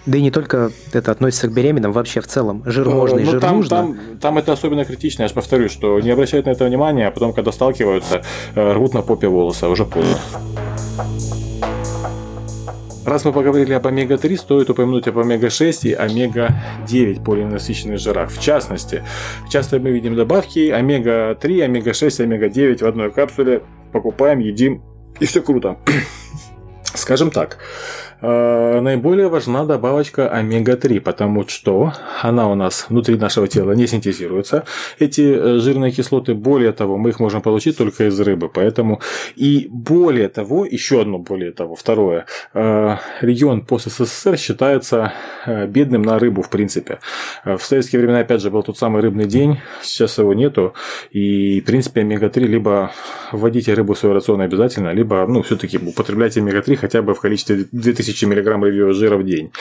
Да и не только это относится к беременным, вообще в целом. Жир э, можно и ну, жир там, нужно. Там, там это особенно критично, я же повторюсь, что не обращают на это внимания, а потом, когда сталкиваются, э, рвут на попе волосы, а уже поздно. Раз мы поговорили об омега-3, стоит упомянуть об омега-6 и омега-9 полиненасыщенных жирах. В частности, часто мы видим добавки омега-3, омега-6, омега-9 в одной капсуле. Покупаем, едим, и все круто. [clears throat] Скажем так, наиболее важна добавочка омега-3, потому что она у нас внутри нашего тела не синтезируется. Эти э, жирные кислоты, более того, мы их можем получить только из рыбы. Поэтому и более того, еще одно более того, второе, э, регион пост СССР считается бедным на рыбу в принципе. В советские времена, опять же, был тот самый рыбный день, сейчас его нету. И, в принципе, омега-3 либо вводите рыбу в свой рацион обязательно, либо, ну, все-таки употребляйте омега-3 хотя бы в количестве 2000 1000 мг жира в день.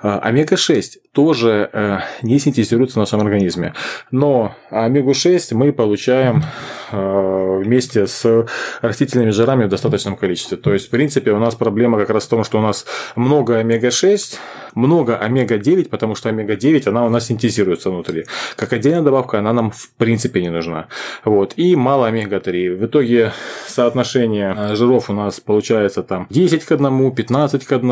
А, омега-6 тоже э, не синтезируется в нашем организме. Но омегу-6 мы получаем э, вместе с растительными жирами в достаточном количестве. То есть, в принципе, у нас проблема как раз в том, что у нас много омега-6, много омега-9, потому что омега-9, она у нас синтезируется внутри. Как отдельная добавка, она нам в принципе не нужна. Вот. И мало омега-3. В итоге соотношение э, жиров у нас получается там 10 к 1, 15 к 1,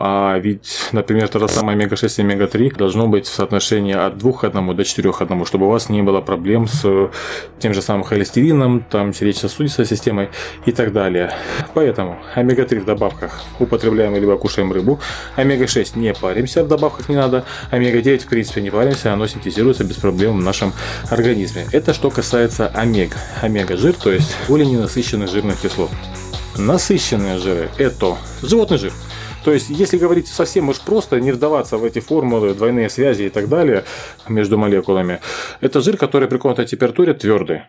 а ведь, например, то же самое омега-6 и омега-3 должно быть в соотношении от 2 к 1 до 4 к 1, чтобы у вас не было проблем с тем же самым холестерином, там, сердечно-сосудистой системой и так далее. Поэтому омега-3 в добавках употребляем либо кушаем рыбу, омега-6 не паримся, в добавках не надо, омега-9 в принципе не паримся, оно синтезируется без проблем в нашем организме. Это что касается омега. Омега-жир, то есть более ненасыщенных жирных кислот. Насыщенные жиры – это животный жир – то есть, если говорить совсем уж просто, не вдаваться в эти формулы, двойные связи и так далее между молекулами, это жир, который при комнатной температуре твердый.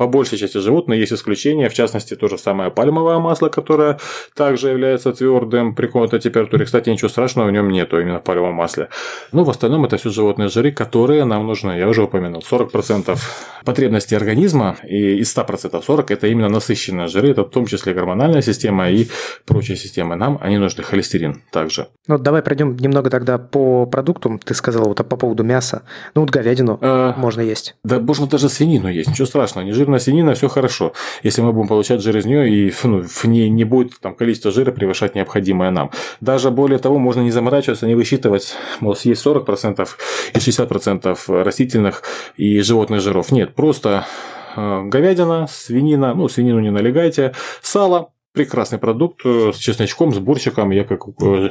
По большей части животных есть исключения, в частности, то же самое пальмовое масло, которое также является твердым при комнатной температуре. Кстати, ничего страшного в нем нету, именно в пальмовом масле. Но в остальном это все животные жиры, которые нам нужны. Я уже упомянул. 40% потребностей организма и из 100% 40% это именно насыщенные жиры, это в том числе гормональная система и прочие системы. Нам они нужны, холестерин также. Ну, давай пройдем немного тогда по продуктам. Ты сказал вот по поводу мяса. Ну, вот говядину а, можно есть. Да, можно даже свинину есть, ничего страшного. Не жир жирная свинина, все хорошо. Если мы будем получать жир из нее, и ну, в ней не будет там, количество жира превышать необходимое нам. Даже более того, можно не заморачиваться, не высчитывать, мол, съесть 40% и 60% растительных и животных жиров. Нет, просто э, говядина, свинина, ну, свинину не налегайте, сало, прекрасный продукт э, с чесночком, с бурчиком. Я как э,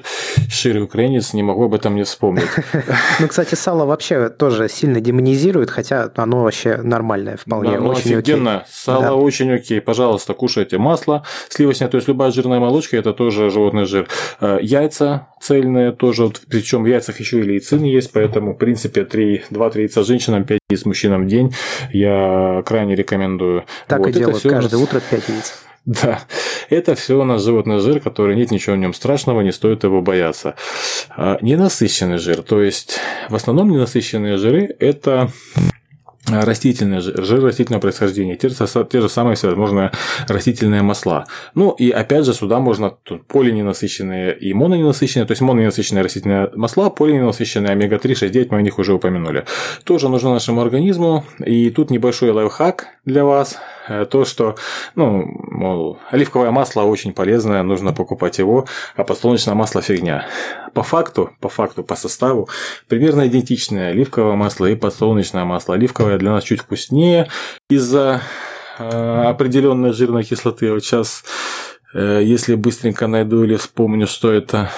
ширый украинец не могу об этом не вспомнить. [laughs] Ну, кстати, сало вообще тоже сильно демонизирует, хотя оно вообще нормальное вполне. Да, ну, очень офигенно. Сало очень окей. Пожалуйста, кушайте масло сливочное, то есть любая жирная молочка, это тоже животный жир. Э, яйца цельные тоже, причем в яйцах еще и лейцин есть, поэтому, в принципе, 3, 2-3 яйца женщинам, 5 яиц мужчинам в день я крайне рекомендую. Так и делают каждое утро 5 яиц. [laughs] Да, это все у нас животный жир, который нет ничего в нем страшного, не стоит его бояться. А, ненасыщенный жир, то есть в основном ненасыщенные жиры это растительный жир, растительного происхождения, те, те же самые всевозможные растительные масла. Ну и опять же сюда можно тут полиненасыщенные и мононенасыщенные, то есть мононенасыщенные растительные масла, полиненасыщенные омега-3, 6, 9, мы о них уже упомянули. Тоже нужно нашему организму. И тут небольшой лайфхак для вас. Э, то, что, ну, мол, оливковое масло очень полезное, нужно покупать его, а подсолнечное масло фигня. По факту, по факту, по составу, примерно идентичное оливковое масло и подсолнечное масло. Оливковое для нас чуть вкуснее из-за э, определенной жирной кислоты. Вот сейчас, э, если быстренько найду или вспомню, что это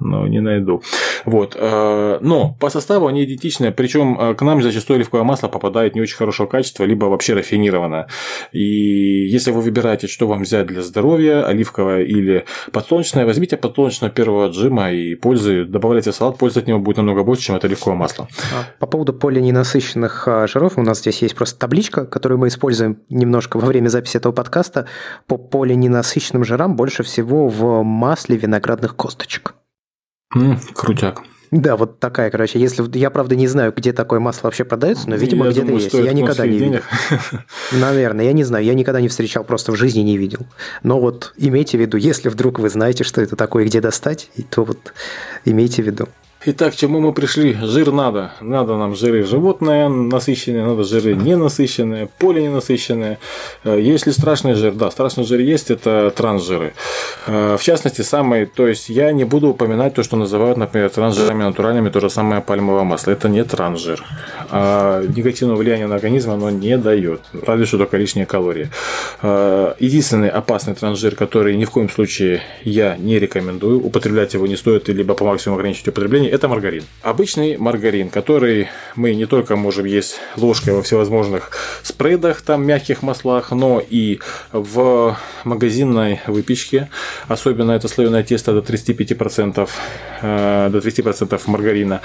но не найду. Вот. Э, но по составу они идентичны, причем э, к нам зачастую оливковое масло попадает не очень хорошего качества, либо вообще рафинированное. И если вы выбираете, что вам взять для здоровья, оливковое или подсолнечное, возьмите подсолнечное первого отжима и пользы, добавляйте в салат, пользы от него будет намного больше, чем от оливкового масла. А, по поводу полиненасыщенных а, жиров, у нас здесь есть просто табличка, которую мы используем немножко во время записи этого подкаста. По полиненасыщенным жирам больше всего в масле виноградных косточек. М, крутяк. Да, вот такая, короче. Если я правда не знаю, где такое масло вообще продается, но видимо где-то есть. Я никогда не видел. Наверное, я не знаю, я никогда не встречал, просто в жизни не видел. Но вот имейте в виду, если вдруг вы знаете, что это такое где достать, то вот имейте в виду. Итак, к чему мы пришли? Жир надо. Надо нам жиры животные насыщенные, надо жиры ненасыщенные, полиненасыщенные. Э, Если страшный жир, да, страшный жир есть, это трансжиры. Э, в частности, самый, то есть я не буду упоминать то, что называют, например, трансжирами натуральными, то же самое пальмовое масло. Это не трансжир. А негативного влияния на организм оно не дает, разве что только лишние калории. Э, единственный опасный трансжир, который ни в коем случае я не рекомендую, употреблять его не стоит, либо по максимуму ограничить употребление, это маргарин. Обычный маргарин, который мы не только можем есть ложкой во всевозможных спредах, там мягких маслах, но и в магазинной выпечке. Особенно это слоеное тесто до 35%, э, до 30% маргарина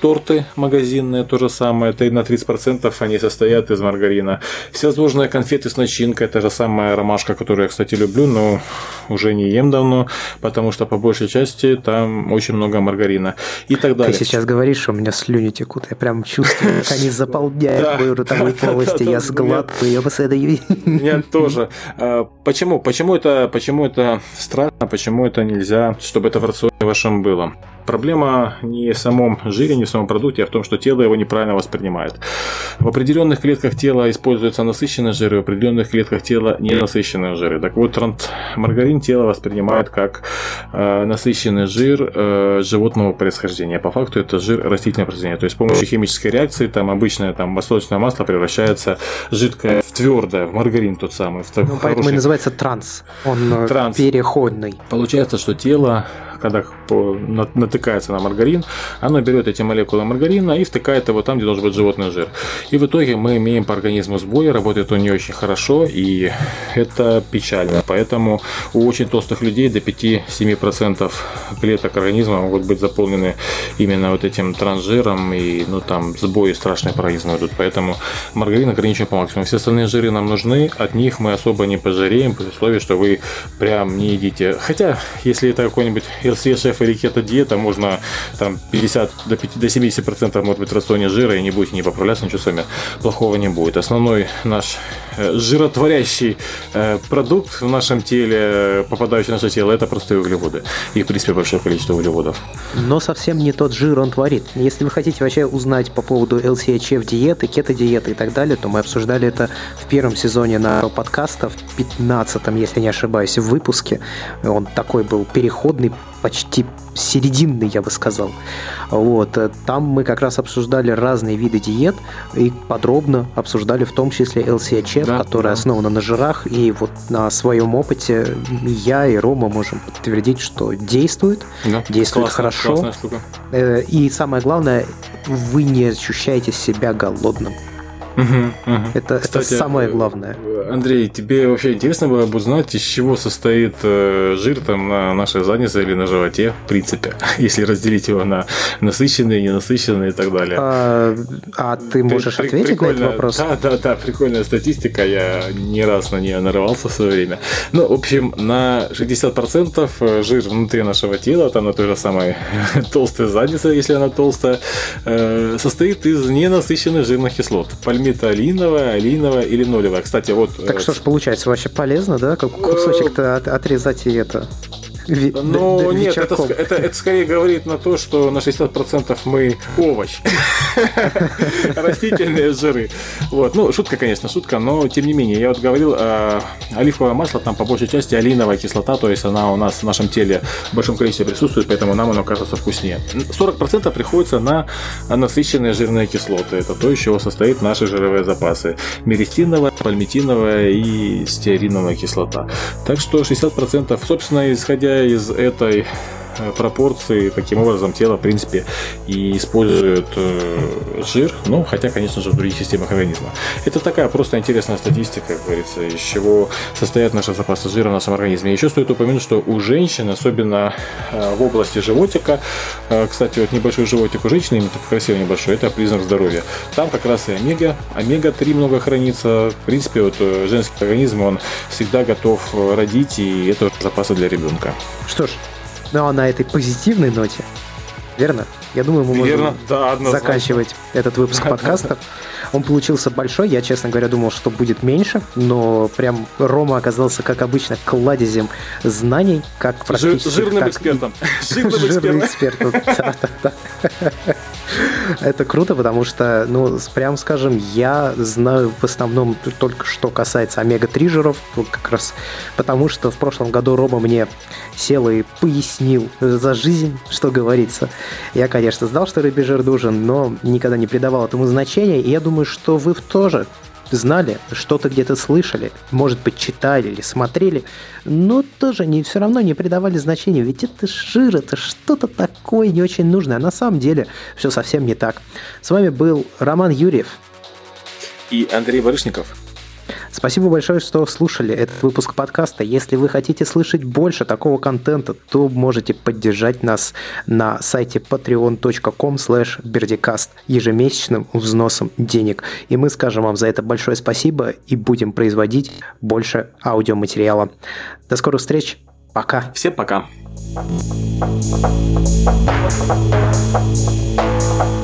торты магазинные, то же самое, это на 30% они состоят из маргарина. Всевозможные конфеты с начинкой, это же самая ромашка, которую я, кстати, люблю, но уже не ем давно, потому что по большей части там очень много маргарина и так далее. Ты сейчас говоришь, у меня слюни текут, я прям чувствую, как они заполняют мою ротовую [laughs] полость, я сглатываю, я вас это Меня [laughs] тоже. А, почему? Почему это, почему это страшно, почему это нельзя, чтобы это в рационе вашем было? Проблема не в самом жире, не в самом продукте, а в том, что тело его неправильно воспринимает. В определенных клетках тела используются насыщенные жиры, в определенных клетках тела ненасыщенные жиры. Так вот, маргарин тело воспринимает как э, насыщенный жир э, животного происхождения. По факту это жир растительного происхождения. То есть с помощью химической реакции там обычное там маслочное масло превращается жидкое в твердое, в маргарин тот самый. В ну, поэтому и называется транс. Он э, транс. переходный. Получается, что тело когда натыкается на маргарин, оно берет эти молекулы маргарина и втыкает его там, где должен быть животный жир. И в итоге мы имеем по организму сбои, работает он не очень хорошо, и это печально. Поэтому у очень толстых людей до 5-7% клеток организма могут быть заполнены именно вот этим трансжиром, и ну там сбои страшные идут. Поэтому маргарин ограничен по максимуму. Все остальные жиры нам нужны, от них мы особо не пожиреем, при условии, что вы прям не едите. Хотя, если это какой-нибудь LCA шеф или кето диета, можно там 50 до, 5, до 70 процентов может быть в рационе жира и не будете не поправляться, ничего с вами плохого не будет. Основной наш э, жиротворящий э, продукт в нашем теле, попадающий в наше тело, это простые углеводы. И, в принципе, большое количество углеводов. Но совсем не тот жир он творит. Если вы хотите вообще узнать по поводу LCHF диеты, кето-диеты и так далее, то мы обсуждали это в первом сезоне на подкаста, в 15 если не ошибаюсь, в выпуске. Он такой был переходный, почти серединный, я бы сказал. Вот. Э, там мы как раз обсуждали разные виды диет и подробно обсуждали в том числе LCHF, да, которая да. основана на жирах. И вот на своем опыте я и Рома можем подтвердить, что действует, да, действует классно, хорошо. Э, и самое главное, вы не ощущаете себя голодным. Угу, угу. Это, Кстати, это самое главное. Андрей, тебе вообще интересно было бы узнать, из чего состоит э, жир там на нашей заднице или на животе, в принципе, [laughs] если разделить его на насыщенный, ненасыщенный и так далее. А, а ты можешь ты, ответить на этот вопрос? Да, да, да, прикольная статистика, я не раз на нее нарывался в свое время. Ну, в общем, на 60% э, жир внутри нашего тела, там на той же самой [laughs] толстой заднице, если она толстая, э, состоит из ненасыщенных жирных кислот пальмитолиновая, алиновая или нолевая. Кстати, вот... Так э, что ж получается, вообще полезно, да? Как кусочек-то от, отрезать и это... Ну, нет, это, это, это скорее говорит на то, что на 60% мы овощ. [laughs] Растительные жиры. Вот. Ну, шутка, конечно, шутка, но тем не менее, я вот говорил, э, оливковое масло там по большей части алиновая кислота, то есть она у нас в нашем теле в большом количестве присутствует, поэтому нам оно кажется вкуснее. 40% приходится на насыщенные жирные кислоты. Это то, из чего состоит наши жировые запасы. Меристиновая, пальмитиновая и стеариновая кислота. Так что 60%, собственно, исходя из этой пропорции, таким образом тело, в принципе, и использует э, жир, ну, хотя, конечно же, в других системах организма. Это такая просто интересная статистика, как говорится, из чего состоят наши запасы жира в нашем организме. Еще стоит упомянуть, что у женщин, особенно э, в области животика, кстати, вот небольшой животик у женщины, именно такой красивый небольшой, это признак здоровья. Там как раз и омега, омега-3 много хранится. В принципе, вот женский организм, он всегда готов родить, и это запасы для ребенка. Что ж, ну а на этой позитивной ноте, верно? Я думаю, мы Верно, можем да, заканчивать этот выпуск подкаста. Он получился большой, я, честно говоря, думал, что будет меньше, но прям Рома оказался, как обычно, кладезем знаний, как практически... Жирным экспертом. [laughs] [laughs] Жирным экспертом, [laughs] Это круто, потому что, ну, прям скажем, я знаю в основном только что касается омега-3 жиров, как раз потому что в прошлом году Рома мне сел и пояснил за жизнь, что говорится. Я, конечно, знал, что рыбий жир нужен, но никогда не придавал этому значения, и я думаю, что вы тоже знали, что-то где-то слышали, может быть, читали или смотрели, но тоже не, все равно не придавали значения, ведь это жир, это что-то такое не очень нужное, а на самом деле все совсем не так. С вами был Роман Юрьев и Андрей Барышников. Спасибо большое, что слушали этот выпуск подкаста. Если вы хотите слышать больше такого контента, то можете поддержать нас на сайте patreon.com slash ежемесячным взносом денег. И мы скажем вам за это большое спасибо и будем производить больше аудиоматериала. До скорых встреч. Пока. Всем пока. Thank you